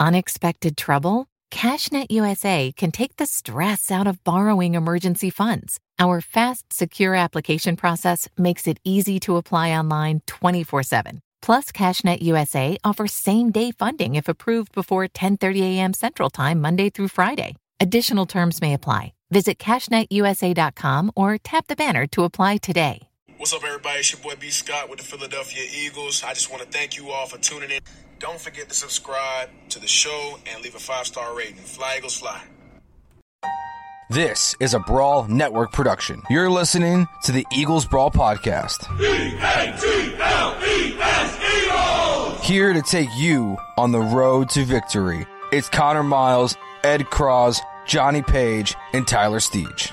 Unexpected trouble? CashNet USA can take the stress out of borrowing emergency funds. Our fast, secure application process makes it easy to apply online 24 7. Plus, CashNet USA offers same-day funding if approved before 10:30 a.m. Central Time Monday through Friday. Additional terms may apply. Visit cashnetusa.com or tap the banner to apply today. What's up, everybody? It's your boy B. Scott with the Philadelphia Eagles. I just want to thank you all for tuning in. Don't forget to subscribe to the show and leave a five-star rating. Fly Eagles Fly. This is a Brawl Network production. You're listening to the Eagles Brawl Podcast. Here to take you on the road to victory. It's Connor Miles, Ed Cross, Johnny Page, and Tyler Steege.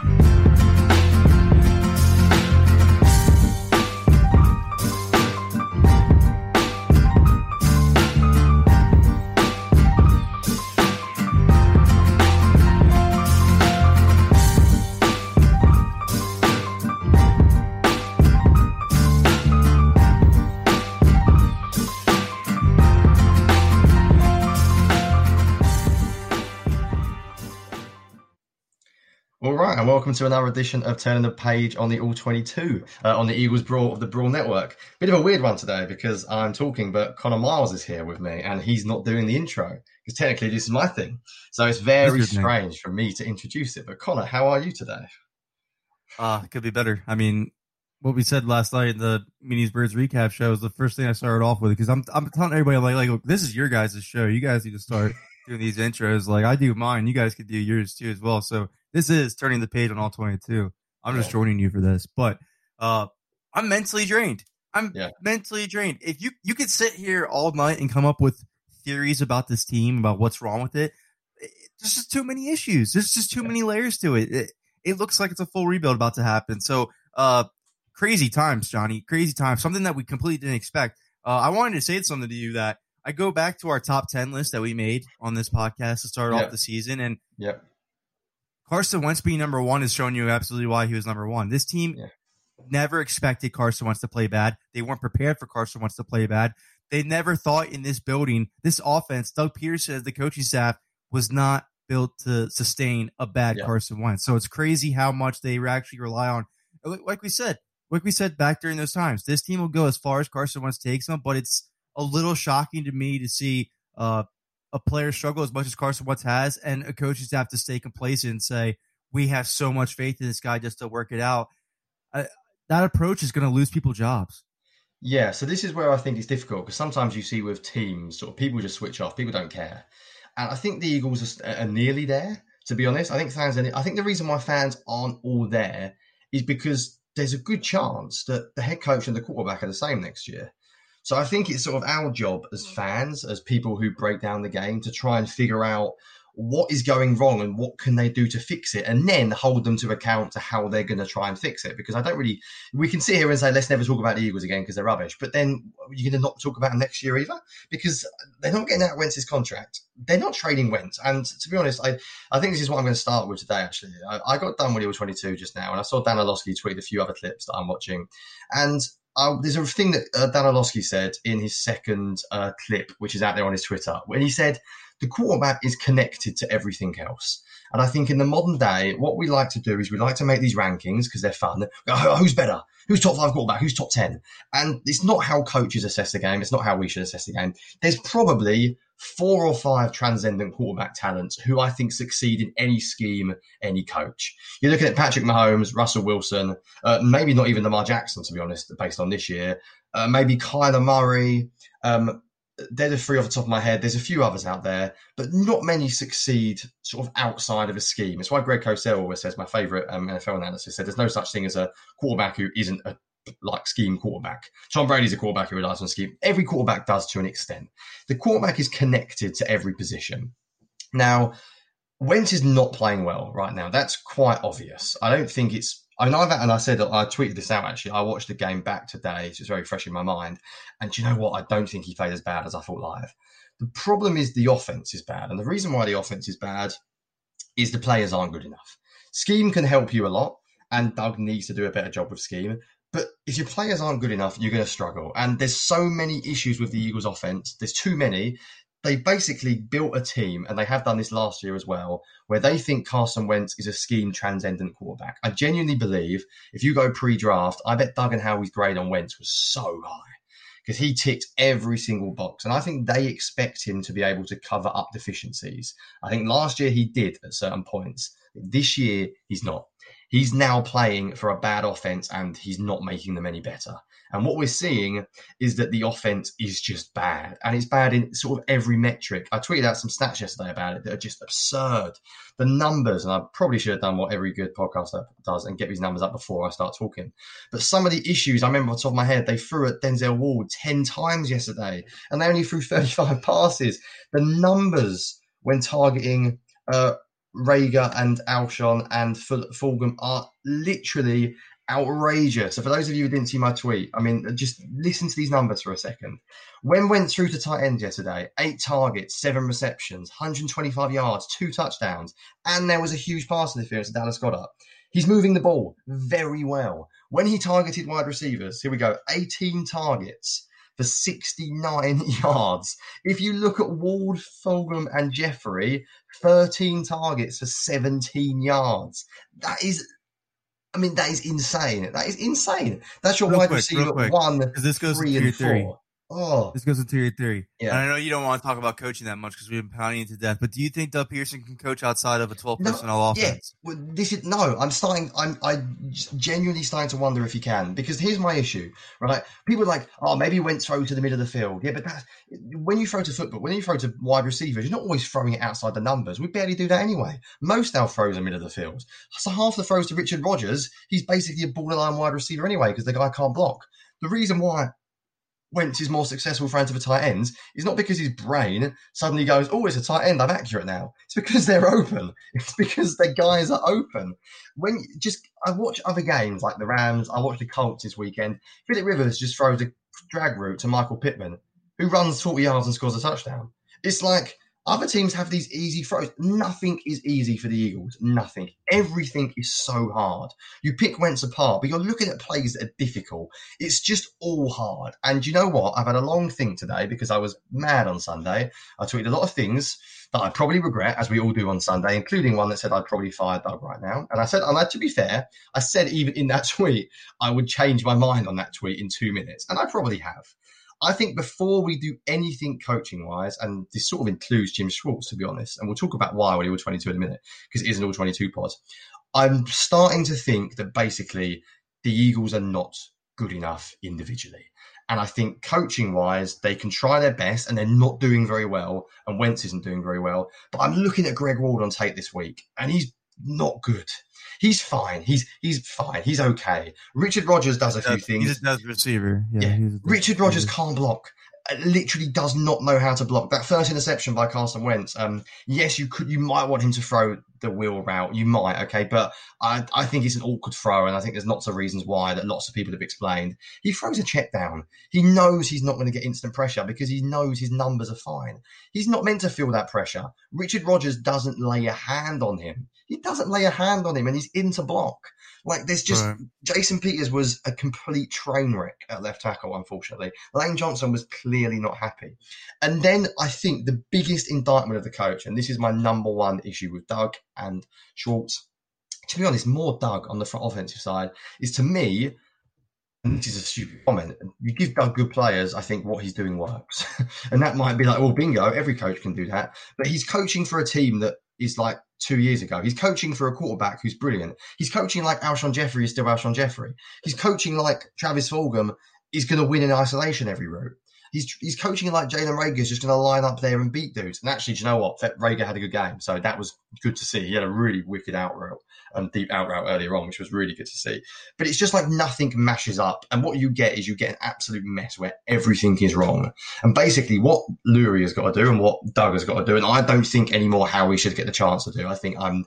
And welcome to another edition of Turning the Page on the All 22 uh, on the Eagles Brawl of the Brawl Network. Bit of a weird one today because I'm talking, but Connor Miles is here with me and he's not doing the intro because technically this is my thing. So it's very strange for me to introduce it. But Connor, how are you today? Uh, could be better. I mean, what we said last night in the Meanies Birds recap show is the first thing I started off with because I'm I'm telling everybody like like this is your guys' show. You guys need to start doing these intros. Like I do mine. You guys could do yours too as well. So this is turning the page on all 22. I'm just joining you for this, but uh, I'm mentally drained. I'm Yeah. mentally drained. If you you could sit here all night and come up with theories about this team about what's wrong with it, it- there's just too many issues. There's just too many layers to it. it. It looks like it's a full rebuild about to happen. So, uh, crazy times, Johnny. Crazy times. Something that we completely didn't expect. Uh, I wanted to say something to you that I go back to our top 10 list that we made on this podcast to start off the season. And Yep. Carson Wentz being number one is showing you absolutely why he was number one. This team Yeah. never expected Carson Wentz to play bad. They weren't prepared for Carson Wentz to play bad. They never thought in this building, this offense, Doug Pederson, as the coaching staff, was not built to sustain a bad Yeah. Carson Wentz. So it's crazy how much they actually rely on. Like we said, like we said back during those times, this team will go as far as Carson Wentz takes them, but it's a little shocking to me to see uh, a player struggle as much as Carson Wentz has, and a coaching staff to stay complacent and say we have so much faith in this guy just to work it out. I, that approach is going to lose people jobs. Yeah, so this is where I think it's difficult because sometimes you see with teams, sort of people just switch off, people don't care, and I think the Eagles are, are nearly there. To be honest, I think fans. I think the reason why fans aren't all there is because there's a good chance that the head coach and the quarterback are the same next year. So I think it's sort of our job as mm. fans, as people who break down the game, to try and figure out what is going wrong and what can they do to fix it, and then hold them to account to how they're going to try and fix it. Because I don't really, we can sit here and say let's never talk about the Eagles again because they're rubbish, but then you're going to not talk about them next year either because they're not getting out Wentz's contract. They're not trading Wentz, and to be honest, I I think this is what I'm going to start with today. Actually, I, I got done when he was 22 just now, and I saw Dan Orlovsky tweet a few other clips that I'm watching, and uh, there's a thing that uh, Dan Orlovsky said in his second uh, clip, which is out there on his Twitter, when he said the quarterback is connected to everything else. And I think in the modern day, what we like to do is we like to make these rankings because they're fun. Who's better? Who's top five quarterback? Who's top 10? And it's not how coaches assess the game. It's not how we should assess the game. There's probably four or five transcendent quarterback talents who I think succeed in any scheme, any coach. You're looking at Patrick Mahomes, Russell Wilson, uh, maybe not even Lamar Jackson, to be honest, based on this year. Uh, maybe Kyler Murray. Um, they're the three off the top of my head. There's a few others out there, but not many succeed sort of outside of a scheme. It's why Greg Cosell always says my favourite um, NFL analyst said there's no such thing as a quarterback who isn't a like scheme quarterback. Tom Brady's a quarterback who relies on scheme. Every quarterback does to an extent. The quarterback is connected to every position. Now, Wentz is not playing well right now. That's quite obvious. I don't think it's. I mean, I've and I said I tweeted this out actually. I watched the game back today, so it's very fresh in my mind. And do you know what? I don't think he played as bad as I thought live. The problem is the offense is bad, and the reason why the offense is bad is the players aren't good enough. Scheme can help you a lot, and Doug needs to do a better job with scheme. But if your players aren't good enough, you're going to struggle. And there's so many issues with the Eagles' offense. There's too many. They basically built a team, and they have done this last year as well, where they think Carson Wentz is a scheme transcendent quarterback. I genuinely believe if you go pre-draft, I bet Doug and Howie's grade on Wentz was so high because he ticked every single box. And I think they expect him to be able to cover up deficiencies. I think last year he did at certain points. This year he's not he's now playing for a bad offense and he's not making them any better. And what we're seeing is that the offense is just bad. And it's bad in sort of every metric. I tweeted out some stats yesterday about it that are just absurd. The numbers, and I probably should have done what every good podcaster does and get these numbers up before I start talking. But some of the issues, I remember off the top of my head, they threw at Denzel Ward 10 times yesterday and they only threw 35 passes. The numbers when targeting uh, Reagor and Alshon and Fulgham are literally outrageous. So for those of you who didn't see my tweet, I mean, just listen to these numbers for a second. When went through to tight end yesterday, eight targets, seven receptions, 125 yards, two touchdowns, and there was a huge pass interference to Dallas Goedert. He's moving the ball very well. When he targeted wide receivers, here we go, 18 targets, for 69 yards. If you look at Ward, Fulgham, and Jeffery, 13 targets for 17 yards. That is I mean, that is insane. That is insane. That's your real wide quick, receiver one, this goes three, and four. Theory. Oh, this goes into your theory. Yeah, and I know you don't want to talk about coaching that much because we've been pounding it to death. But do you think Doug Pederson can coach outside of a twelve personnel no, offense? Yeah, well, this is no. I'm starting. I'm I genuinely starting to wonder if he can because here's my issue. Right, people are like, oh, maybe he went throw to the middle of the field. Yeah, but that's when you throw to football, when you throw to wide receivers, you're not always throwing it outside the numbers. We barely do that anyway. Most now throws are middle of the field. So half the throws to Richard Rodgers, he's basically a borderline wide receiver anyway because the guy can't block. The reason why Wentz is more successful for of a tight ends is not because his brain suddenly goes, oh, it's a tight end, I'm accurate now. It's because they're open. It's because the guys are open. When just I watch other games like the Rams, I watched the Colts this weekend. Philip Rivers just throws a drag route to Michael Pittman, who runs 40 yards and scores a touchdown. It's like other teams have these easy throws. Nothing is easy for the Eagles. Nothing. Everything is so hard. You pick Wentz apart, but you're looking at plays that are difficult. It's just all hard. And you know what? I've had a long thing today because I was mad on Sunday. I tweeted a lot of things that I probably regret, as we all do on Sunday, including one that said I'd probably fire Doug right now. And I said, and to be fair, I said even in that tweet, I would change my mind on that tweet in two minutes. And I probably have. I think before we do anything coaching wise, and this sort of includes Jim Schwartz, to be honest, and we'll talk about why he was 22 in a minute, because it is an all 22 pod. I'm starting to think that basically the Eagles are not good enough individually. And I think coaching wise, they can try their best and they're not doing very well. And Wentz isn't doing very well. But I'm looking at Greg Ward on tape this week and he's not good. He's fine. He's he's fine. He's okay. Richard Rodgers does a few things. He just does receiver. Yeah. yeah. Richard Rodgers can't block. Literally does not know how to block. That first interception by Carson Wentz. Um, yes, you could. You might want him to throw the wheel route. You might, okay, but I, I think it's an awkward throw, and I think there's lots of reasons why that lots of people have explained. He throws a check down. He knows he's not going to get instant pressure because he knows his numbers are fine. He's not meant to feel that pressure. Richard Rodgers doesn't lay a hand on him. He doesn't lay a hand on him, and he's into block. Like there's just right. Jason Peters was a complete train wreck at left tackle, unfortunately. Lane Johnson was clearly not happy. And then I think the biggest indictment of the coach, and this is my number one issue with Doug and Schwartz, to be honest, more Doug on the front offensive side, is to me, and this is a stupid comment, you give Doug good players, I think what he's doing works. and that might be like, well, bingo, every coach can do that. But he's coaching for a team that is like two years ago. He's coaching for a quarterback who's brilliant. He's coaching like Alshon Jeffery is still Alshon Jeffery. He's coaching like Travis Fulgham is going to win in isolation every route. He's he's coaching like Jalen Reagor is just going to line up there and beat dudes. And actually, do you know what? Reagor had a good game, so that was good to see. He had a really wicked out route and deep out route earlier on, which was really good to see. But it's just like nothing mashes up, and what you get is you get an absolute mess where everything is wrong. And basically, what Lurie has got to do and what Doug has got to do, and I don't think anymore how we should get the chance to do. I think I'm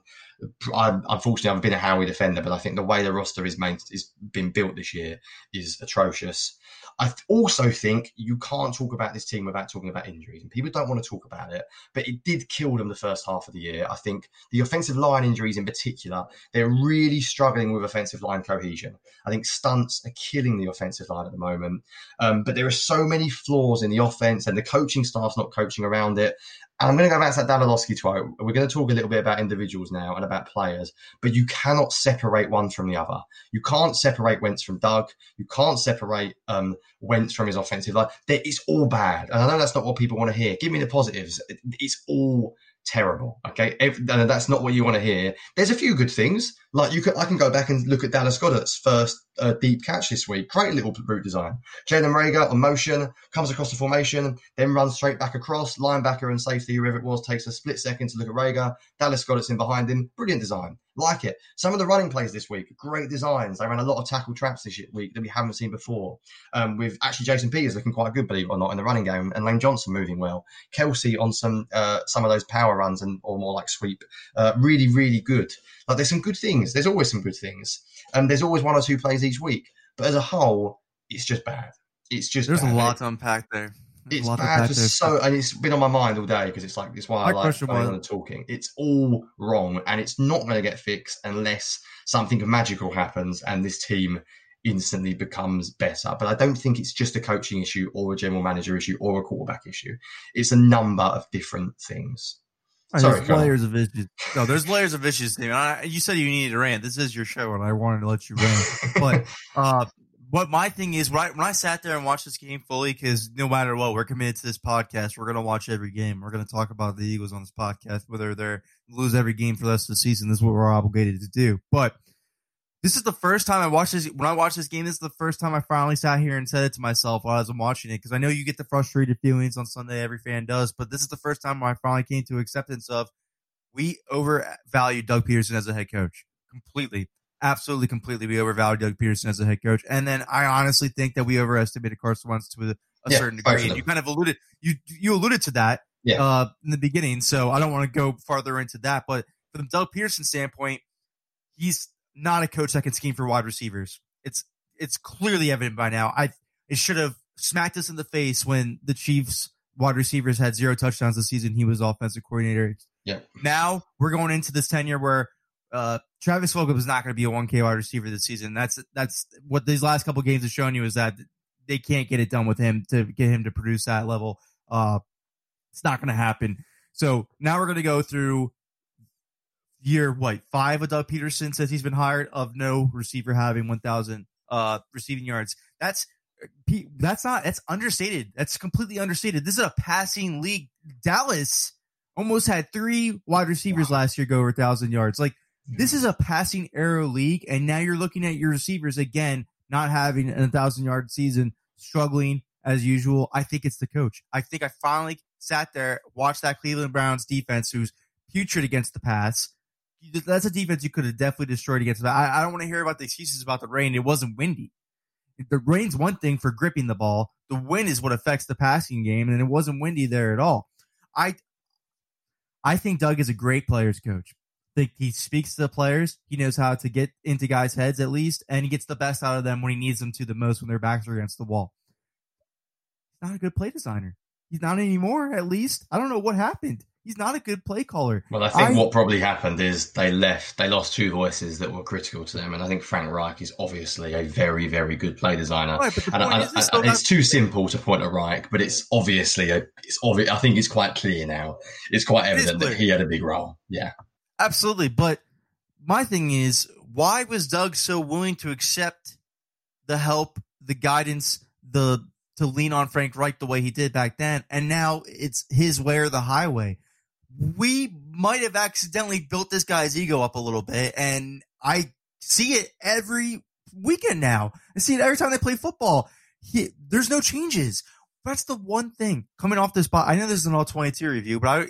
I, unfortunately, I've been a Howie defender, but I think the way the roster is made is been built this year is atrocious. I also think you can't talk about this team without talking about injuries, and people don't want to talk about it, but it did kill them the first half of the year. I think the offensive line injuries in particular, they're really struggling with offensive line cohesion. I think stunts are killing the offensive line at the moment, um, but there are so many flaws in the offense, and the coaching staff's not coaching around it. And I'm going to go back to that Dan Orlovsky quote. We're going to talk a little bit about individuals now and about players, but you cannot separate one from the other. You can't separate Wentz from Doug. You can't separate um, Wentz from his offensive line. It's all bad. And I know that's not what people want to hear. Give me the positives. It's all terrible. Okay, Every, that's not what you want to hear. There's a few good things. Like you can, I can go back and look at Dallas Goedert's first uh, deep catch this week. Great little route design. Jalen Reagor on motion comes across the formation, then runs straight back across. Linebacker and safety, whoever it was, takes a split second to look at Reagor. Dallas Goedert's in behind him. Brilliant design. Like it. Some of the running plays this week, great designs. They ran a lot of tackle traps this week that we haven't seen before. Um, with actually Jason Peters looking quite good, believe it or not, in the running game, and Lane Johnson moving well. Kelce on some uh, some of those power runs and or more like sweep, uh, really really good. Like there's some good things. There's always some good things. And um, there's always one or two plays each week. But as a whole, it's just bad. It's just there's bad. a lot to unpack there. It's bad for so, and it's been on my mind all day because it's like it's why I like going on and talking. It's all wrong, and it's not going to get fixed unless something magical happens and this team instantly becomes better. But I don't think it's just a coaching issue or a general manager issue or a quarterback issue. It's a number of different things. Sorry, there's layers of issues. No, there's layers of issues. You said you needed to rant. This is your show, and I wanted to let you rant. but uh, what my thing is, when I, when I sat there and watched this game fully, because no matter what, we're committed to this podcast. We're to watch every game. We're to talk about the Eagles on this podcast, whether they're lose every game for the rest of the season. This is what we're obligated to do. But this is the first time I watched this. When I watched this game, this is the first time I finally sat here and said it to myself while I was watching it. Because I know you get the frustrated feelings on Sunday, every fan does. But this is the first time I finally came to acceptance of we overvalue Doug Pederson as a head coach completely, absolutely, completely. We overvalued Doug Pederson as a head coach, and then I honestly think that we overestimated Carson Wentz to a, a yeah, certain degree. And you kind of alluded you you alluded to that yeah. uh, in the beginning, so I don't want to go farther into that. But from Doug Pederson standpoint, he's not a coach that can scheme for wide receivers. It's it's clearly evident by now. I it should have smacked us in the face when the Chiefs wide receivers had zero touchdowns this season. He was offensive coordinator. Yeah. Now we're going into this tenure where uh, Travis Fulgham is not going to be a 1K wide receiver this season. That's that's what these last couple games have shown you is that they can't get it done with him to get him to produce that level. Uh, it's not going to happen. So now we're going to go through year what five of Doug Pederson says he's been hired of no receiver having 1,000 uh, receiving yards. That's that's not that's understated. That's completely understated. This is a passing league. Dallas almost had three wide receivers wow. last year go over 1,000 yards. Like this is a passing arrow league, and now you're looking at your receivers again not having a thousand yard season, struggling as usual. I think it's the coach. I think I finally sat there, watched that Cleveland Browns defense, who's putrid against the pass that's a defense you could have definitely destroyed against. I, I don't want to hear about the excuses about the rain. It wasn't windy. The rain's one thing for gripping the ball. The wind is what affects the passing game, and it wasn't windy there at all. I I think Doug is a great players coach. He speaks to the players. He knows how to get into guys' heads at least, and he gets the best out of them when he needs them to the most when their backs are against the wall. He's not a good play designer. He's not anymore, at least. I don't know what happened. He's not a good play caller. Well, I think I, what probably happened is they left, they lost two voices that were critical to them. And I think Frank Reich is obviously a very, very good play designer. Right, and I, I, it's, it's too simple to point at Reich, but it's obviously, a, it's obvious. I think it's quite clear now. It's quite evident that he had a big role. Yeah. Absolutely. But my thing is, why was Doug so willing to accept the help, the guidance, the to lean on Frank Reich the way he did back then, and now it's his way or the highway we might have accidentally built this guy's ego up a little bit. And I see it every weekend now. I see it every time they play football. He, there's no changes. That's the one thing coming off this bye. I know this is an all 22 review, but I,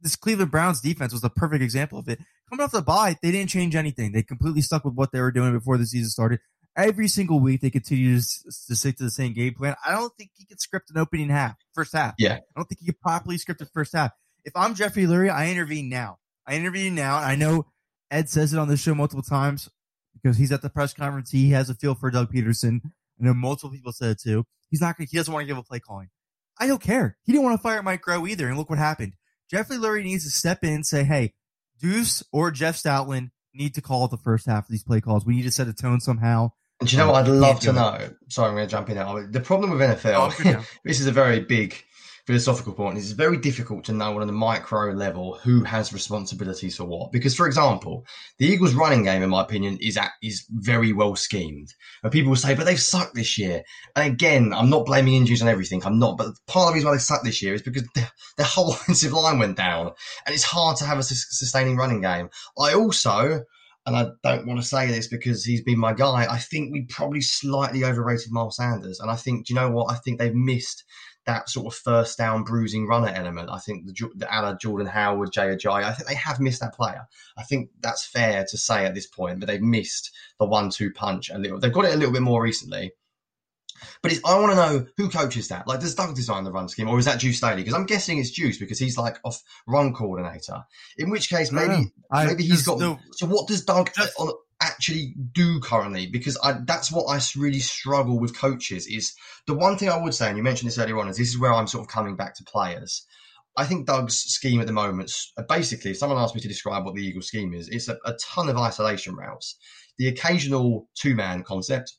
this Cleveland Browns defense was a perfect example of it. Coming off the bye, they didn't change anything. They completely stuck with what they were doing before the season started. Every single week, they continue to, to stick to the same game plan. I don't think he could script an opening half, first half. Yeah. I don't think he could properly script the first half. If I'm Jeffrey Lurie, I intervene now. I intervene now. I know Ed says it on the show multiple times because he's at the press conference. He has a feel for Doug Pederson. I know multiple people said it too. He's not going. He doesn't want to give a play calling. I don't care. He didn't want to fire Mike Groh either. And look what happened. Jeffrey Lurie needs to step in and say, "Hey, Duce or Jeff Stoutland need to call the first half of these play calls. We need to set a tone somehow." And do you know what I'd love to know? Sorry, I'm going to jump in now. The problem with NFL, Oh, this is a very big philosophical point. is It's very difficult to know on a micro level who has responsibilities for what. Because, for example, the Eagles' running game, in my opinion, is at, is very well schemed. And people will say, "But they've sucked this year." And again, I'm not blaming injuries on everything. I'm not. But part of the reason why they sucked this year is because their, whole offensive line went down, and it's hard to have a sus- sustaining running game. I also and I don't want to say this because he's been my guy. I think we probably slightly overrated Miles Sanders, and I think, do you know what? I think they've missed that sort of first down bruising runner element. I think the, the Jordan Howard, Jay Ajayi, I think they have missed that player. I think that's fair to say at this point, but they've missed the one-two punch a little. They've got it a little bit more recently. But I want to know who coaches that. Like, does Doug design the run scheme, or is that Duce Staley? Because I'm guessing it's Duce because he's like off run coordinator. In which case, maybe I, maybe he's got. No, so what does Doug on, actually do currently? Because I, that's what I really struggle with coaches. Is the one thing I would say, and you mentioned this earlier on, is this is where I'm sort of coming back to players. I think Doug's scheme at the moment, uh, basically, if someone asked me to describe what the Eagle scheme is, it's a, a ton of isolation routes, the occasional two man concept,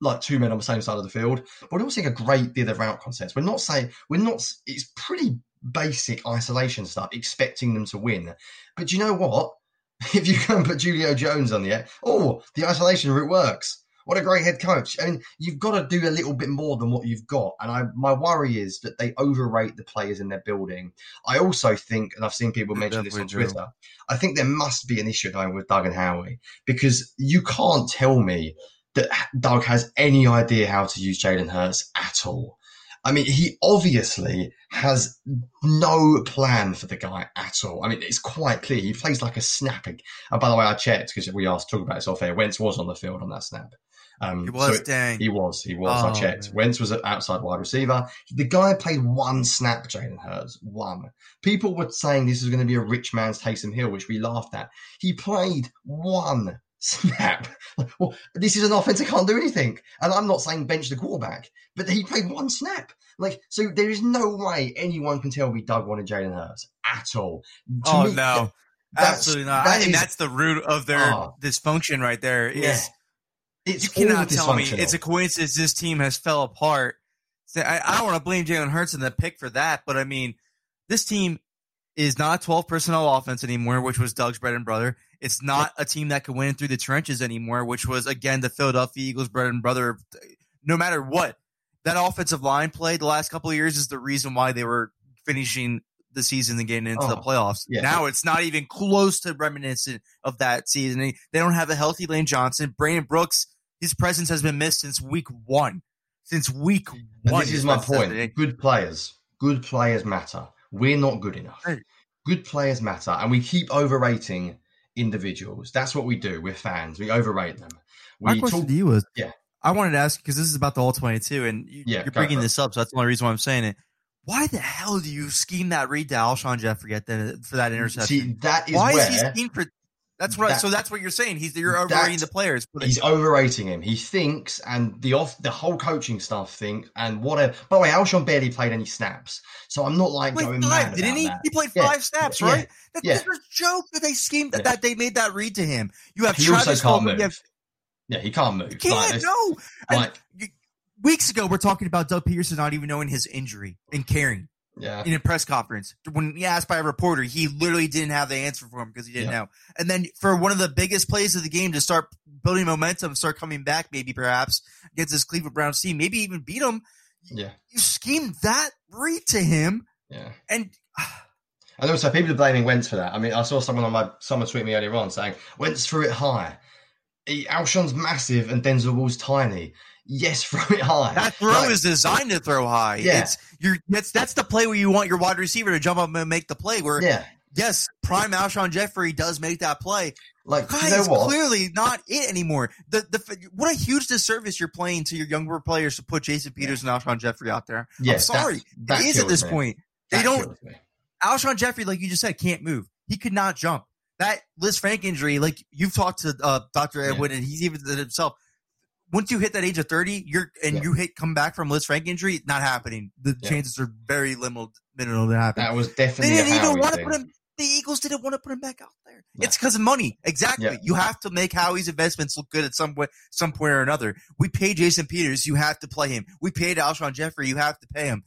like two men on the same side of the field, but we're seeing a great deal of route concepts. We're not saying, we're not, it's pretty basic isolation stuff, expecting them to win. But you know what? If you can put Julio Jones on the oh, the isolation route works. What a great head coach. I mean, you've got to do a little bit more than what you've got. And I, my worry is that they overrate the players in their building. I also think, and I've seen people mention this on definitely do. Twitter, I think there must be an issue going with Doug and Howie because you can't tell me that Doug has any idea how to use Jalen Hurts at all. I mean, he obviously has no plan for the guy at all. I mean, it's quite clear. He plays like a snapping. And by the way, I checked because we asked talk about this off air. Wentz was on the field on that snap. Um, he so was it- dang. he was. He was. I Oh, checked. man. Wentz was an outside wide receiver. The guy played one snap, Jalen Hurts. One. People were saying this is going to be a rich man's Taysom Hill, which we laughed at. He played one snap. Well, this is an offense that can't do anything. And I'm not saying bench the quarterback, but he played one snap. Like, so there is no way anyone can tell me Doug wanted Jalen Hurts at all. To Oh me, no, absolutely not. that I think is- that's the root of their Oh. dysfunction right there. Is Yeah. It's you cannot tell me it's a coincidence this team has fell apart. So I, I don't want to blame Jalen Hurts in the pick for that, but I mean, this team is not a 12 personnel offense anymore, which was Doug's bread and butter. It's not a team that can win through the trenches anymore, which was again the Philadelphia Eagles bread and brother. No matter what, that offensive line play the last couple of years is the reason why they were finishing the season and getting into the Oh, playoffs. yeah. Now it's not even close to reminiscent of that season. They don't have a healthy Lane Johnson. Brandon Brooks, his presence has been missed since week one. Since week And one. this is my point. Good players, good players matter. We're not good enough. Right. Good players matter, and we keep overrating individuals. That's what we do. We're fans. We overrate them. My We question talk. to you was, Yeah. I wanted to ask because this is about the all twenty-two, and you, Yeah, you're bringing this up, so that's the only reason why I'm saying it. Why the hell do you scheme that read to Alshon Jeffery at the, for that interception? See, that is why where is he schemed for? That's what. That- so that's what you're saying. He's you're overrating the players. He's overrating him. He thinks, and the off the whole coaching staff think, and whatever. By the way, Alshon barely played any snaps, so I'm not like going five, mad didn't he? that. He played Yeah. five snaps, Yeah. right? That, Yeah. A joke that they schemed that, that they made that read to him. You have He also Travis can't Fulgham, move. Yeah, he can't move. You can't Like, no. Like- weeks ago, we're talking about Doug Pederson not even knowing his injury and caring yeah. in a press conference. When he asked by a reporter, he literally didn't have the answer for him because he didn't Yeah. know. And then for one of the biggest plays of the game to start building momentum, start coming back, maybe perhaps against this Cleveland Browns team, maybe even beat them. Yeah. You schemed that read to him, Yeah. and And also, people are blaming Wentz for that. I mean, I saw someone on my someone tweet me earlier on saying Wentz threw it high. He, Alshon's massive and Denzel Ward's tiny. Yes, throw it high. That throw Like, is designed to throw high. Yeah. It's you're that's that's the play where you want your wide receiver to jump up and make the play. Where yeah, yes, prime Alshon Jeffery does make that play. like Guy you know what? clearly not it anymore. The the what a huge disservice you're playing to your younger players to put Jason Peters and Alshon Jeffery out there. Yeah, I'm sorry, that- that it is at this me. point. They That don't. Alshon Jeffery, like you just said, can't move. He could not jump. That Lisfranc injury, like you've talked to uh, Dr. Yeah. Edwin, and he's even said himself. Once you hit that age of thirty, you're and Yeah. you hit come back from Lisfranc injury, not happening. The Yeah. chances are very limited minimal to happen. That was definitely. They didn't even want to put him. The Eagles didn't want to put him back out there. It's because of money. Exactly. You have to make Howie's investments look good at some way, some point or another. We paid Jason Peters. You have to play him. We paid Alshon Jeffery. You have to pay him.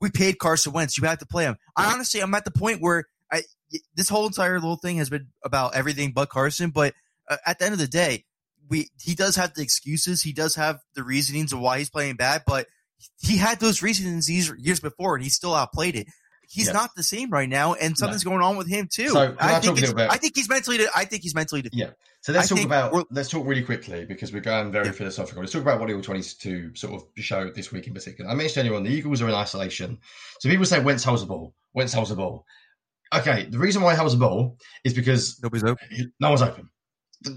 We paid Carson Wentz. You have to play him. I honestly, I'm at the point where I this whole entire little thing has been about everything but Carson. But uh, at the end of the day, we he does have the excuses. He does have the reasonings of why he's playing bad. But he had those reasons these years before, and he still outplayed it. He's not the same right now, and something's going on with him too. So, I I, think a it's- little bit- I think he's mentally. I think he's mentally defeated. Yeah. So let's I talk about let's talk really quickly because we're going very Yeah. philosophical. Let's talk about what Eagle 22 sort of showed this week in particular. I mentioned earlier on the Eagles are in isolation. So people say Wentz holds the ball. Wentz holds the ball. Okay, the reason why he holds the ball is because Nobody's open. no one's open.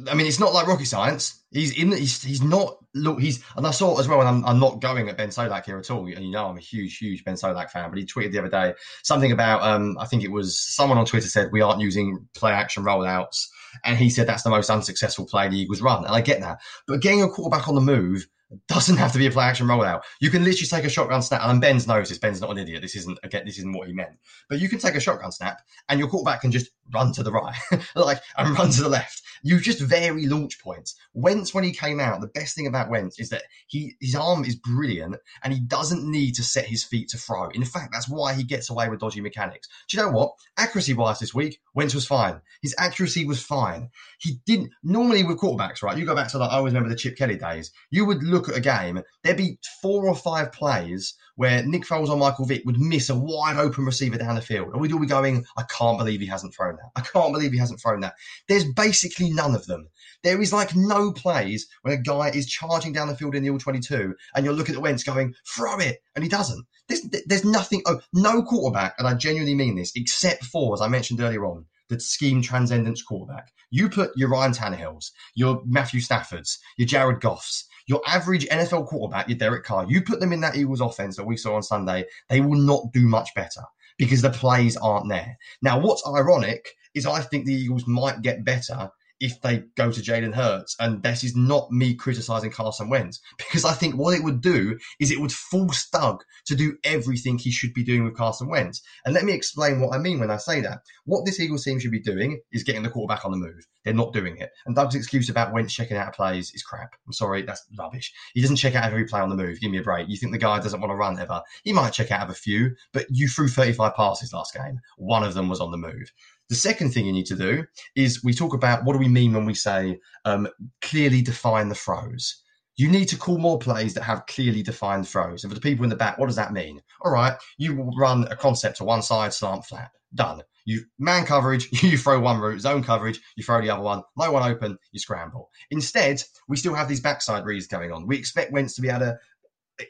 I mean, it's not like rocket science. He's in. He's he's not. Look, he's and I saw as well. And I'm, I'm not going at Ben Solak here at all. And you know, I'm a huge, huge Ben Solak fan. But he tweeted the other day something about. Um, I think it was someone on Twitter said we aren't using play action rollouts, and he said that's the most unsuccessful play the Eagles run. And I get that, but getting a quarterback on the move doesn't have to be a play action rollout. You can literally take a shotgun snap, and Ben's knows this. Ben's not an idiot. This isn't again. This isn't what he meant. But you can take a shotgun snap, and your quarterback can just run to the right, like and run to the left. You just vary launch points. Wentz, when he came out, the best thing about Wentz is that he his arm is brilliant, and he doesn't need to set his feet to throw. In fact, that's why he gets away with dodgy mechanics. Do you know what? Accuracy wise, this week, Wentz was fine. His accuracy was fine. He didn't normally with quarterbacks, right? You go back to like I always remember the Chip Kelly days. You would look at a game, there'd be four or five plays where Nick Foles or Michael Vick would miss a wide open receiver down the field. And we'd all be going, I can't believe he hasn't thrown that. I can't believe he hasn't thrown that. There's basically none of them. There is like no plays when a guy is charging down the field in the all 22 and you're looking at Wentz going, throw it. And he doesn't. There's, there's nothing, oh, no quarterback, and I genuinely mean this, except for, as I mentioned earlier on, the scheme transcendence quarterback. You put your Ryan Tannehills, your Matthew Staffords, your Jared Goffs, your average NFL quarterback, your Derek Carr, you put them in that Eagles offense that we saw on Sunday, they will not do much better because the plays aren't there. Now, what's ironic is I think the Eagles might get better if they go to Jalen Hurts. And this is not me criticizing Carson Wentz because I think what it would do is it would force Doug to do everything he should be doing with Carson Wentz. And let me explain what I mean when I say that. What this Eagles team should be doing is getting the quarterback on the move. They're not doing it. And Doug's excuse about Wentz checking out plays is crap. I'm sorry, that's rubbish. He doesn't check out every play on the move. Give me a break. You think the guy doesn't want to run ever? He might check out of a few, but you threw 35 passes last game. One of them was on the move. The second thing you need to do is we talk about what do we mean when we say um, clearly define the throws. You need to call more plays that have clearly defined throws. And for the people in the back, what does that mean? All right, you run a concept to one side, slant flat. Done. You man coverage, you throw one route, zone coverage, you throw the other one, no one open, you scramble. Instead, we still have these backside reads going on. We expect Wentz to be able to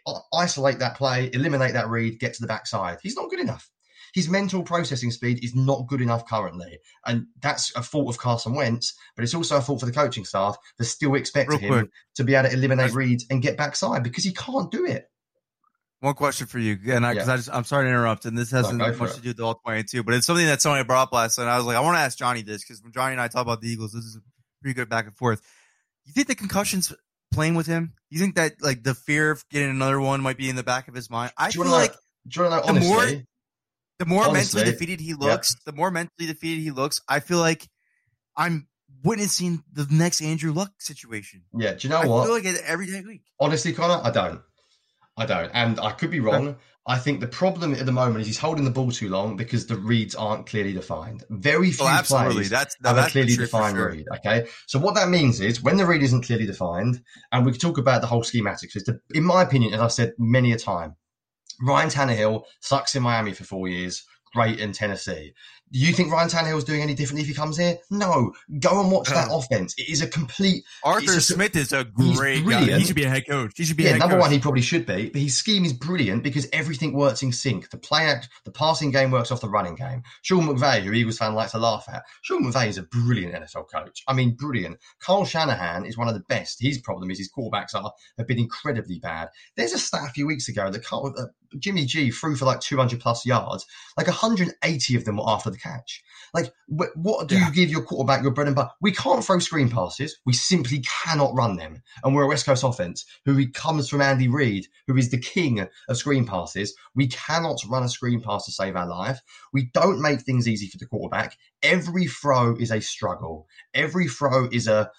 uh, isolate that play, eliminate that read, get to the backside. He's not good enough. His mental processing speed is not good enough currently. And that's a fault of Carson Wentz, but it's also a fault for the coaching staff for still expecting Real him quick. to be able to eliminate reads and get backside because he can't do it. One question for you, and because Yeah. I, just I'm sorry to interrupt, and this hasn't for much it. to do with the all 22, but it's something that somebody brought up last night. I was like, I want to ask Johnny this because when Johnny and I talk about the Eagles, this is a pretty good back and forth. You think the concussions playing with him? You think that like the fear of getting another one might be in the back of his mind? I feel like do you know the more- honestly? The more honestly, mentally defeated he looks, the more mentally defeated he looks. I feel like I'm witnessing the next Andrew Luck situation. yeah, do you know I what? feel like it every day week. Honestly, Connor, I don't. I don't. And I could be wrong. I think the problem at the moment is he's holding the ball too long because the reads aren't clearly defined. Very oh, few Oh, plays That's have that's a clearly for sure, for defined sure. read. Okay. So what that means is when the read isn't clearly defined, and we can talk about the whole schematics, is to, in my opinion, as I've said many a time, Ryan Tannehill sucks in Miami for four years, great in Tennessee. Do you think Ryan Tannehill is doing any differently if he comes here? No. Go and watch that offense. It is a complete. Arthur a- Smith is a great guy. He should be a head coach. He should be a Yeah, number coach. one, he probably should be, but his scheme is brilliant because everything works in sync. The play act, the passing game works off the running game. Sean McVay, who Eagles fan like to laugh at, Sean McVay is a brilliant NFL coach. I mean, brilliant. Carl Shanahan is one of the best. His problem is his quarterbacks are have been incredibly bad. There's a stat a few weeks ago that Carl, uh, Jimmy G threw for like 200 plus yards, like 180 of them were after the catch. Like, what do Yeah. you give your quarterback your bread and butter? We can't throw screen passes. We simply cannot run them. And we're a West Coast offense who he comes from Andy Reid, who is the king of screen passes. We cannot run a screen pass to save our life. We don't make things easy for the quarterback. Every throw is a struggle. Every throw is a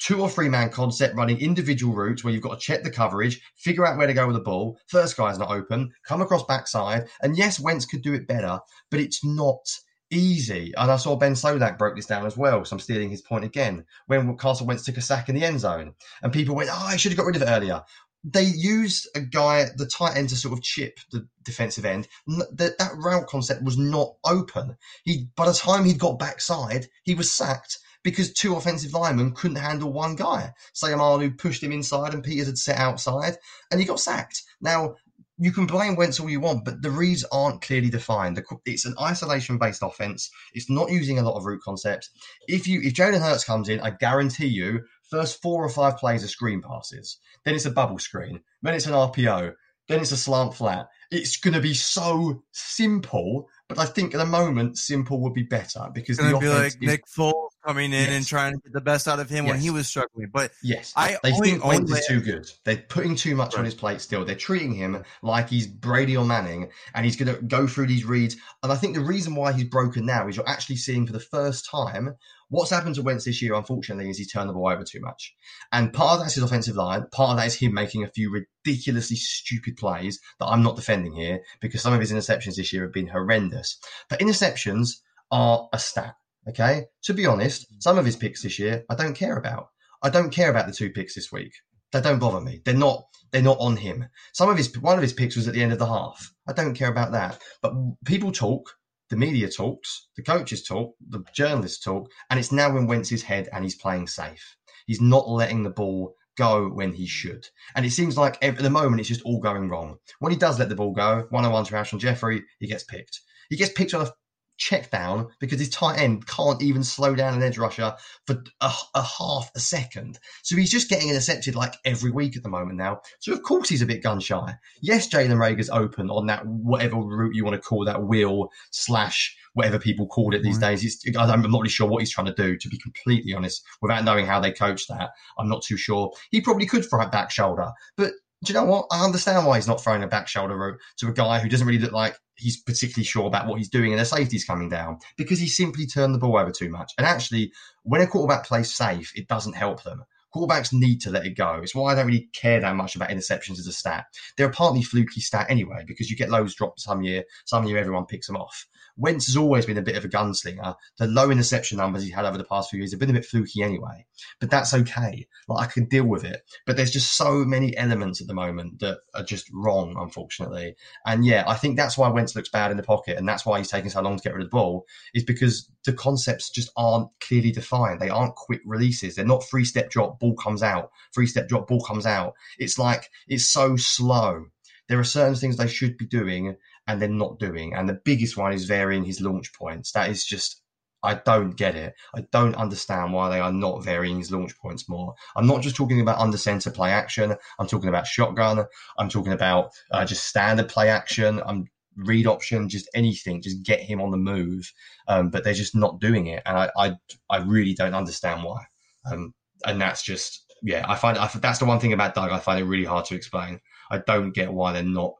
two or three man concept running individual routes where you've got to check the coverage, figure out where to go with the ball. First guy's not open, come across backside. And yes, Wentz could do it better, but it's not easy. And I saw Ben Solak broke this down as well. So I'm stealing his point again. When Carson Wentz took a sack in the end zone and people went, oh, I should have got rid of it earlier. They used a guy, the tight end, to sort of chip the defensive end. That that route concept was not open. He by the time he'd got backside, he was sacked because two offensive linemen couldn't handle one guy. Sayamalu pushed him inside and Peters had set outside and he got sacked. Now, you can blame Wentz all you want, but the reads aren't clearly defined. It's an isolation-based offense. It's not using a lot of route concepts. If you if Jalen Hurts comes in, I guarantee you, first four or five plays are screen passes. Then it's a bubble screen. Then it's an RPO. Then it's a slant flat. It's going to be so simple, but I think at the moment, simple would be better because the be offense like is Nick Foles coming in and trying to get the best out of him when he was struggling. But Yes, I they think Wentz is too good. They're putting too much on his plate still. They're treating him like he's Brady or Manning, and he's going to go through these reads. And I think the reason why he's broken now is you're actually seeing for the first time what's happened to Wentz this year. Unfortunately, is he's turned the ball over too much, and part of that's his offensive line. Part of that is him making a few ridiculously stupid plays that I'm not defending here because some of his interceptions this year have been horrendous. But interceptions are a stat. Okay, to be honest, mm. some of his picks this year I don't care about. I don't care about the two picks this week. They don't bother me. They're not. They're not on him. Some of his one of his picks was at the end of the half. I don't care about that. But people talk. The media talks. The coaches talk. The journalists talk. And it's now in Wentz's head, and he's playing safe. He's not letting the ball go when he should. And it seems like at the moment it's just all going wrong. When he does let the ball go, one on one to Alshon Jeffery, he gets picked. He gets picked on a check down because his tight end can't even slow down an edge rusher for a, a half a second. So he's just getting intercepted like every week at the moment now. So of course he's a bit gun shy. Yes, Jalen Reagor's open on that whatever route you want to call that wheel slash whatever people called it these days. It's, I'm not really sure what he's trying to do, to be completely honest, without knowing how they coach that. I'm not too sure. He probably could throw a back shoulder, but do you know what? I understand why he's not throwing a back shoulder route to a guy who doesn't really look like he's particularly sure about what he's doing and their safety's coming down because he simply turned the ball over too much. And actually, when a quarterback plays safe, it doesn't help them. Quarterbacks need to let it go. It's why I don't really care that much about interceptions as a stat. They're a partly fluky stat anyway because you get lows dropped some year, some year everyone picks them off. Wentz has always been a bit of a gunslinger. The low interception numbers he's had over the past few years have been a bit fluky anyway, but that's okay. Like I can deal with it. But there's just so many elements at the moment that are just wrong, unfortunately. And yeah, I think that's why Wentz looks bad in the pocket, and that's why he's taking so long to get rid of the ball, is because the concepts just aren't clearly defined. They aren't quick releases. They're not three step drop, ball comes out, three step drop, ball comes out. It's like it's so slow. There are certain things they should be doing and they're not doing. And the biggest one is varying his launch points. That is just I don't get it. I don't understand why they are not varying his launch points more. I'm not just talking about under center play action. I'm talking about shotgun. I'm talking about uh, just standard play action. I'm read option, just anything, just get him on the move. Um, but they're just not doing it, and I, I, I really don't understand why. Um, and that's just, yeah, I find I, that's the one thing about Doug. I find it really hard to explain. I don't get why they're not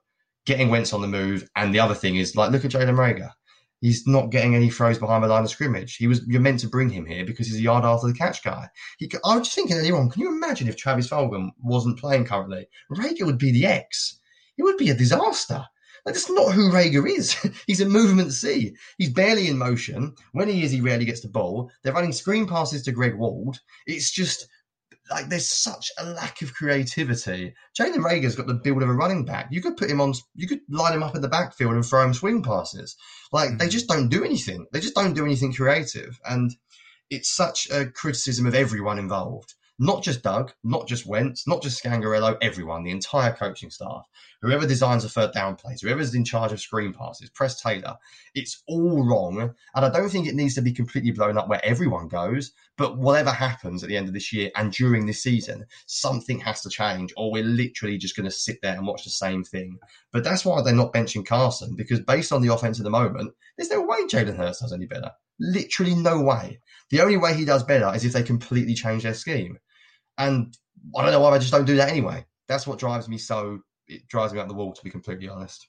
getting Wentz on the move. And the other thing is, like, look at Jalen Reagor. He's not getting any throws behind the line of scrimmage. He was you're meant to bring him here because he's a yard after the catch guy. He, I was just thinking on. Can you imagine if Travis Fulgham wasn't playing currently? Reagor would be the X. It would be a disaster. Like, that's not who Reagor is. He's a movement C. He's barely in motion. When he is, he rarely gets the ball. They're running screen passes to Greg Ward. It's just like there's such a lack of creativity. Jalen Reagor's got the build of a running back. You could put him on, you could line him up in the backfield and throw him swing passes. Like they hmm. just don't do anything. They just don't do anything creative. And it's such a criticism of everyone involved not just Doug, not just Wentz, not just Scangarello, everyone, the entire coaching staff, whoever designs the third down plays, whoever's in charge of screen passes, Press Taylor, it's all wrong. And I don't think it needs to be completely blown up where everyone goes, but whatever happens at the end of this year and during this season, something has to change, or we're literally just going to sit there and watch the same thing. But that's why they're not benching Carson, because based on the offense at the moment, there's no way Jalen Hurts does any better. Literally no way. The only way he does better is if they completely change their scheme. And I don't know why they just don't do that anyway. That's what drives me so it drives me out the wall to be completely honest.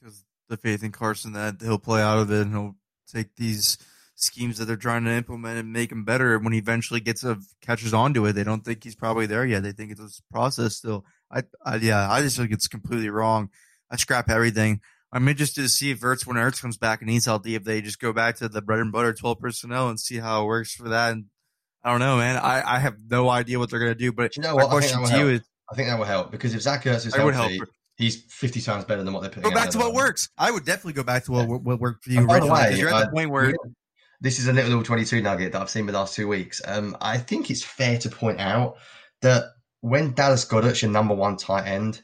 Because the faith in Carson that he'll play out of it and he'll take these schemes that they're trying to implement and make him better. When he eventually gets a catches onto it, they don't think he's probably there yet. They think it's a process still. I, I yeah, I just think it's completely wrong. I scrap everything. I'm interested to see if Ertz when Ertz comes back and he's healthy, if they just go back to the bread and butter 12 personnel and see how it works for that and I don't know, man. I, I have no idea what they're going to do. But you know what? My question to you is I think that will help because if Zach Ertz is healthy, he's 50 times better than what they're putting Go back to what works. I would definitely go back to what, what worked for you. By the way, you're at the point where. This is a little 22 nugget that I've seen the last two weeks. Um, I think it's fair to point out that when Dallas Goedert's your number one tight end,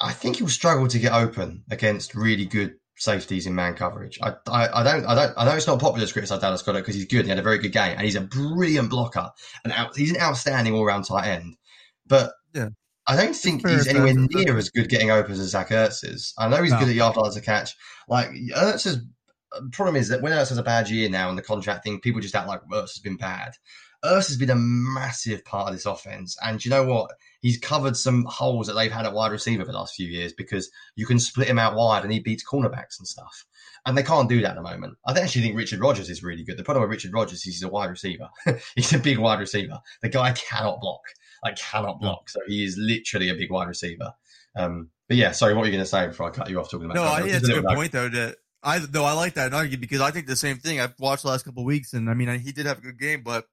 I think he'll struggle to get open against really good safeties in man coverage. I, I, I, don't, I don't, I know it's not popular to criticize Dallas Goedert because he's good. He had a very good game and he's a brilliant blocker and out, he's an outstanding all round tight end. But yeah. I don't think he's anywhere near as good getting open as Zach Ertz is. I know he's no. good at yard lines to catch. Like Ertz's problem is that when Ertz has a bad year now and the contract thing, people just act like Ertz has been bad. Ertz has been a massive part of this offense. And you know what? He's covered some holes that they've had at wide receiver for the last few years because you can split him out wide and he beats cornerbacks and stuff. And they can't do that at the moment. I actually think Richard Rodgers is really good. The problem with Richard Rodgers is he's a wide receiver. he's a big wide receiver. The guy cannot block. Like cannot block. So he is literally a big wide receiver. Um, but yeah, sorry, what were you going to say before I cut you off talking about? No, I think that's a good point though. That I though I like that argument because I think the same thing. I've watched the last couple weeks, and I mean he did have a good game, but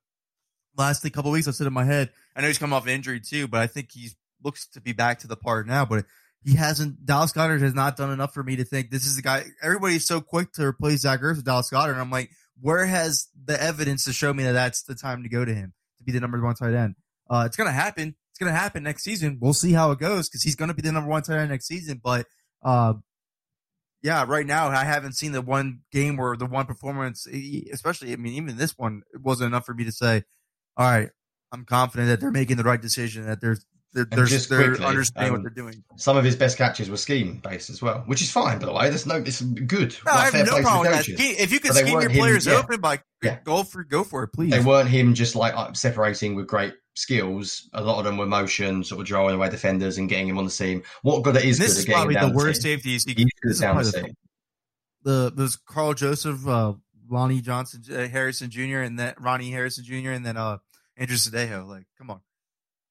last couple weeks I've said in my head. I know he's come off injury too, but I think he looks to be back to the part now. But he hasn't. Dallas Goedert has not done enough for me to think this is the guy. Everybody's so quick to replace Zach Ertz with Dallas Goedert, and I'm like, where has the evidence to show me that that's the time to go to him to be the number one tight end? Uh, it's gonna happen. It's gonna happen next season. We'll see how it goes because he's gonna be the number one tight end next season. But uh, yeah, right now I haven't seen the one game or the one performance, especially I mean even this one, it wasn't enough for me to say all right, I'm confident that they're making the right decision, that they're they're, they're, they're quickly, understanding um, what they're doing. Some of his best catches were scheme based as well, which is fine, by the way. There's no, it's good. No, I have no problem with that. If you can scheme your players him, open, by yeah. go for go for it, please. They weren't him just like uh, separating with great skills. A lot of them were motion, sort of drawing away defenders and getting him on the seam. What good it is this good is probably the worst safeties you can. This down the, the, the Karl Joseph, uh, Lonnie Johnson, uh, Harrison Jr., and then Ronnie Harrison Jr., and then uh Andrew Sendejo. Like, come on.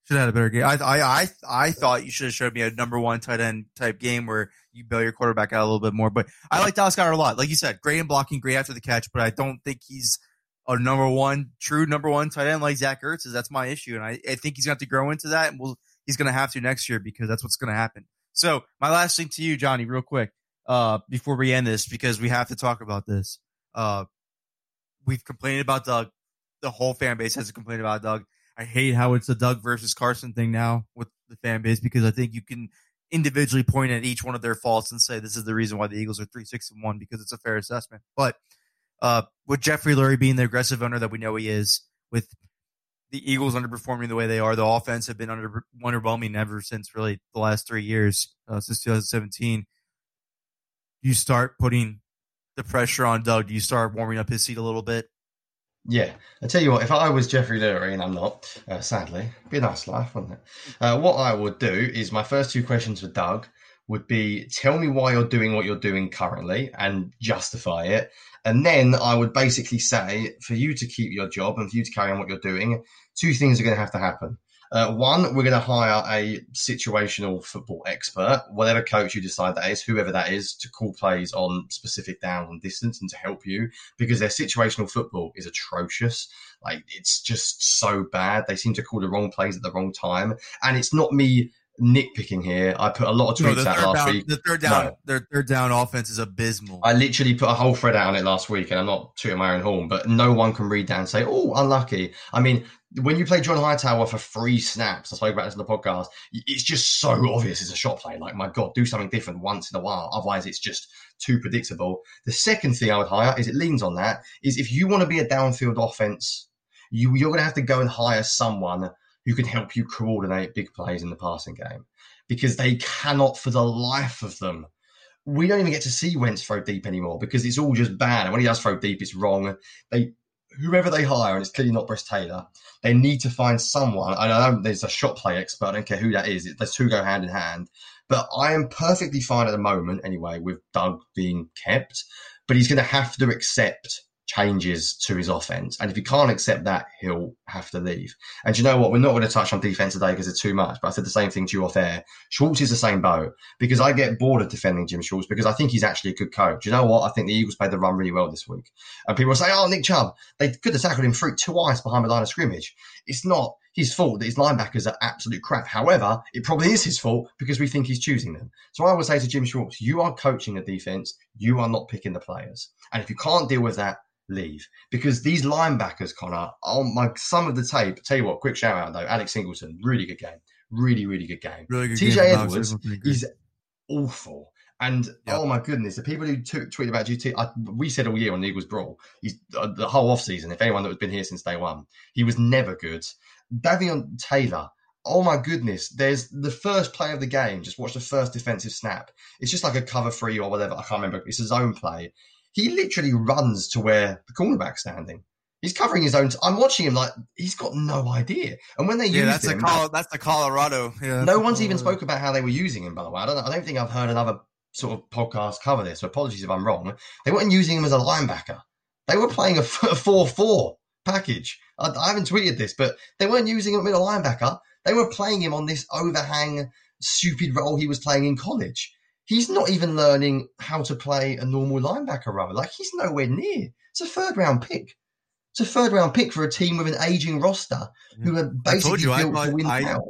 Should have had a better game. I, I, I, I thought you should have showed me a number one tight end type game where you bail your quarterback out a little bit more. But I like Dallas Goedert a lot. Like you said, great in blocking, great after the catch, but I don't think he's a number one, true number one tight end like Zach Ertz is. That's my issue. And I, I think he's going to have to grow into that. And we'll, he's going to have to next year because that's what's going to happen. So my last thing to you, Johnny, real quick, uh, before we end this, because we have to talk about this. Uh, we've complained about Doug the whole fan base has a complaint about Doug. I hate how it's a Doug versus Carson thing now with the fan base because I think you can individually point at each one of their faults and say this is the reason why the Eagles are three six and one because it's a fair assessment. But uh, with Jeffrey Lurie being the aggressive owner that we know he is, with the Eagles underperforming the way they are, the offense have been under underwhelming ever since really the last three years uh, since 2017. You start putting the pressure on Doug. Do you start warming up his seat a little bit? Yeah, I tell you what, if I was Jeffrey Lurie, and I'm not, uh, sadly, be a nice life, wouldn't it? Uh, what I would do is my first two questions for Doug would be tell me why you're doing what you're doing currently and justify it. And then I would basically say for you to keep your job and for you to carry on what you're doing, two things are going to have to happen. Uh, one, we're going to hire a situational football expert, whatever coach you decide that is, whoever that is, to call plays on specific down and distance and to help you because their situational football is atrocious. Like it's just so bad. They seem to call the wrong plays at the wrong time. And it's not me nitpicking here. I put a lot of tweets No, out last down, week. the third down, No. their third down offense is abysmal. I literally put a whole thread out on it last week, and I'm not tooting my own horn, but no one can read down and say, "Oh, unlucky." I mean, when you play John Hightower for free snaps, I spoke about this in the podcast. It's just so obvious it's a shot play. Like, my God, do something different once in a while. Otherwise, it's just too predictable. The second thing I would hire is it leans on that. Is if you want to be a downfield offense, you you're going to have to go and hire someone who can help you coordinate big plays in the passing game because they cannot, for the life of them, we don't even get to see Wentz throw deep anymore because it's all just bad. And when he does throw deep, it's wrong. They whoever they hire, and it's clearly not Press Taylor, they need to find someone. I know there's a shot play expert. I don't care who that is. The two go hand in hand. But I am perfectly fine at the moment, anyway, with Doug being kept. But he's going to have to accept changes to his offense. And if he can't accept that, he'll have to leave. And you know what? We're not going to touch on defense today because it's too much. But I said the same thing to you off air. Schwartz is the same boat because I get bored of defending Jim Schwartz because I think he's actually a good coach. You know what? I think the Eagles played the run really well this week. And people say, oh, Nick Chubb, they could have tackled him through eyes behind the line of scrimmage. It's not his fault that his linebackers are absolute crap. However, it probably is his fault because we think he's choosing them. So I would say to Jim Schwartz, you are coaching the defense. You are not picking the players. And if you can't deal with that, leave because these linebackers, Connor, oh my, some of the tape. Tell you what, quick shout out though, Alex Singleton, really good game, really really good game. really good. TJ game Edwards is awful. And Yep. oh my goodness, the people who t- tweet about GT, I, we said all year on the Eagles Brawl, he's uh, the whole off season. If anyone that has been here since day one, he was never good. Davion Taylor, oh my goodness, there's the first play of the game. Just watch the first defensive snap. It's just like a cover three or whatever. I can't remember. It's a zone play. He literally runs to where the cornerback's standing. He's covering his own. I'm watching him like he's got no idea. And when they yeah, use that's a him, Col- that's the Colorado. Yeah, no one's even Colorado. spoke about how they were using him. By the way, I don't. I don't think I've heard another sort of podcast cover this. So apologies if I'm wrong. They weren't using him as a linebacker. They were playing a four-four package. I, I haven't tweeted this, but they weren't using him as a linebacker. They were playing him on this overhang, stupid role he was playing in college. He's not even learning how to play a normal linebacker role. Like he's nowhere near. It's a third-round pick. It's a third-round pick for a team with an aging roster who mm. are basically you, I built to win I- now.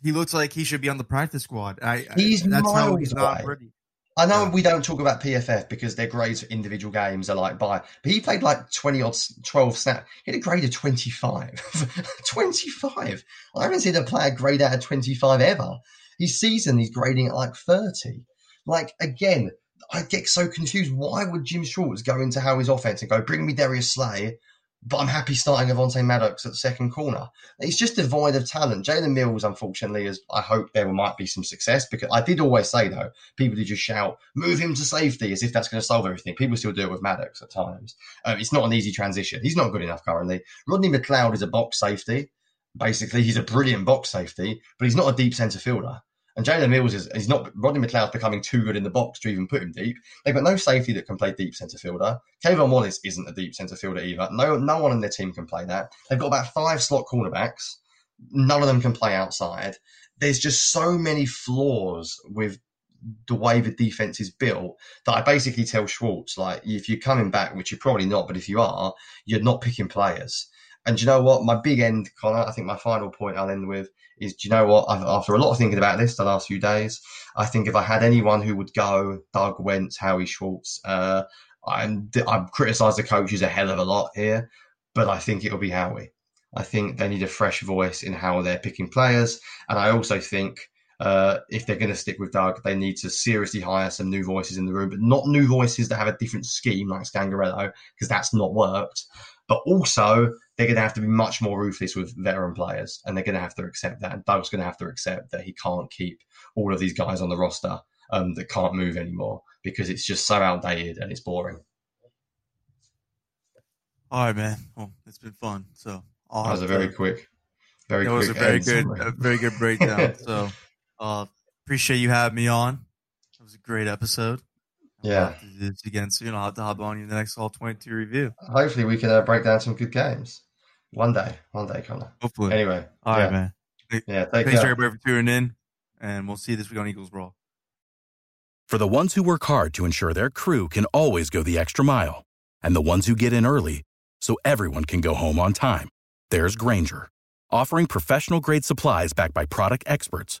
He looks like he should be on the practice squad. I, I- He's that's how miles he's not away. ready. I know Yeah. we don't talk about PFF because their grades for individual games are like by, but he played like 20 or 12 snap. He had a grade of 25. 25. I haven't seen a player grade out of 25 ever. His season, he's grading at like 30. Like, again, I get so confused. Why would Jim Schwartz go into how his offense and go, bring me Darius Slay, but I'm happy starting Avonte Maddox at the second corner? It's just devoid of talent. Jalen Mills, unfortunately, is I hope there might be some success because I did always say though, people who just shout, move him to safety as if that's going to solve everything. People still do it with Maddox at times. Um, it's not an easy transition. He's not good enough currently. Rodney McLeod is a box safety. Basically, he's a brilliant box safety, but he's not a deep centre fielder. And Jalen Mills is he's not Rodney McLeod's becoming too good in the box to even put him deep. They've got no safety that can play deep centre fielder. K'Von Wallace isn't a deep centre fielder either. No no one in their team can play that. They've got about five slot cornerbacks. None of them can play outside. There's just so many flaws with the way the defense is built that I basically tell Schwartz, like, if you're coming back, which you're probably not, but if you are, you're not picking players. And do you know what? My big end, Connor, I think my final point I'll end with is, do you know what? I've, after a lot of thinking about this the last few days, I think if I had anyone who would go, Doug Wentz, Howie Schwartz, uh, I'm, I've criticised the coaches a hell of a lot here, but I think it'll be Howie. I think they need a fresh voice in how they're picking players. And I also think uh, if they're going to stick with Doug, they need to seriously hire some new voices in the room, but not new voices that have a different scheme like Scangarello, because that's not worked. But also, they're going to have to be much more ruthless with veteran players, and they're going to have to accept that. And Doug's going to have to accept that he can't keep all of these guys on the roster um, that can't move anymore because it's just so outdated and it's boring. All right, man. Well, it's been fun. So That was a very quick, very that was a very end good, a very good breakdown. so uh, appreciate you having me on. It was a great episode. Yeah. have to do this again soon. I'll have to hop on you in the next all twenty two review. Hopefully, we can uh, break down some good games one day. One day, Connor. Hopefully. Anyway, all right, yeah. man. Yeah, take Thanks care. everybody for tuning in, and we'll see you this week on Eagles Brawl. For the ones who work hard to ensure their crew can always go the extra mile, and the ones who get in early so everyone can go home on time, there's Grainger, offering professional grade supplies backed by product experts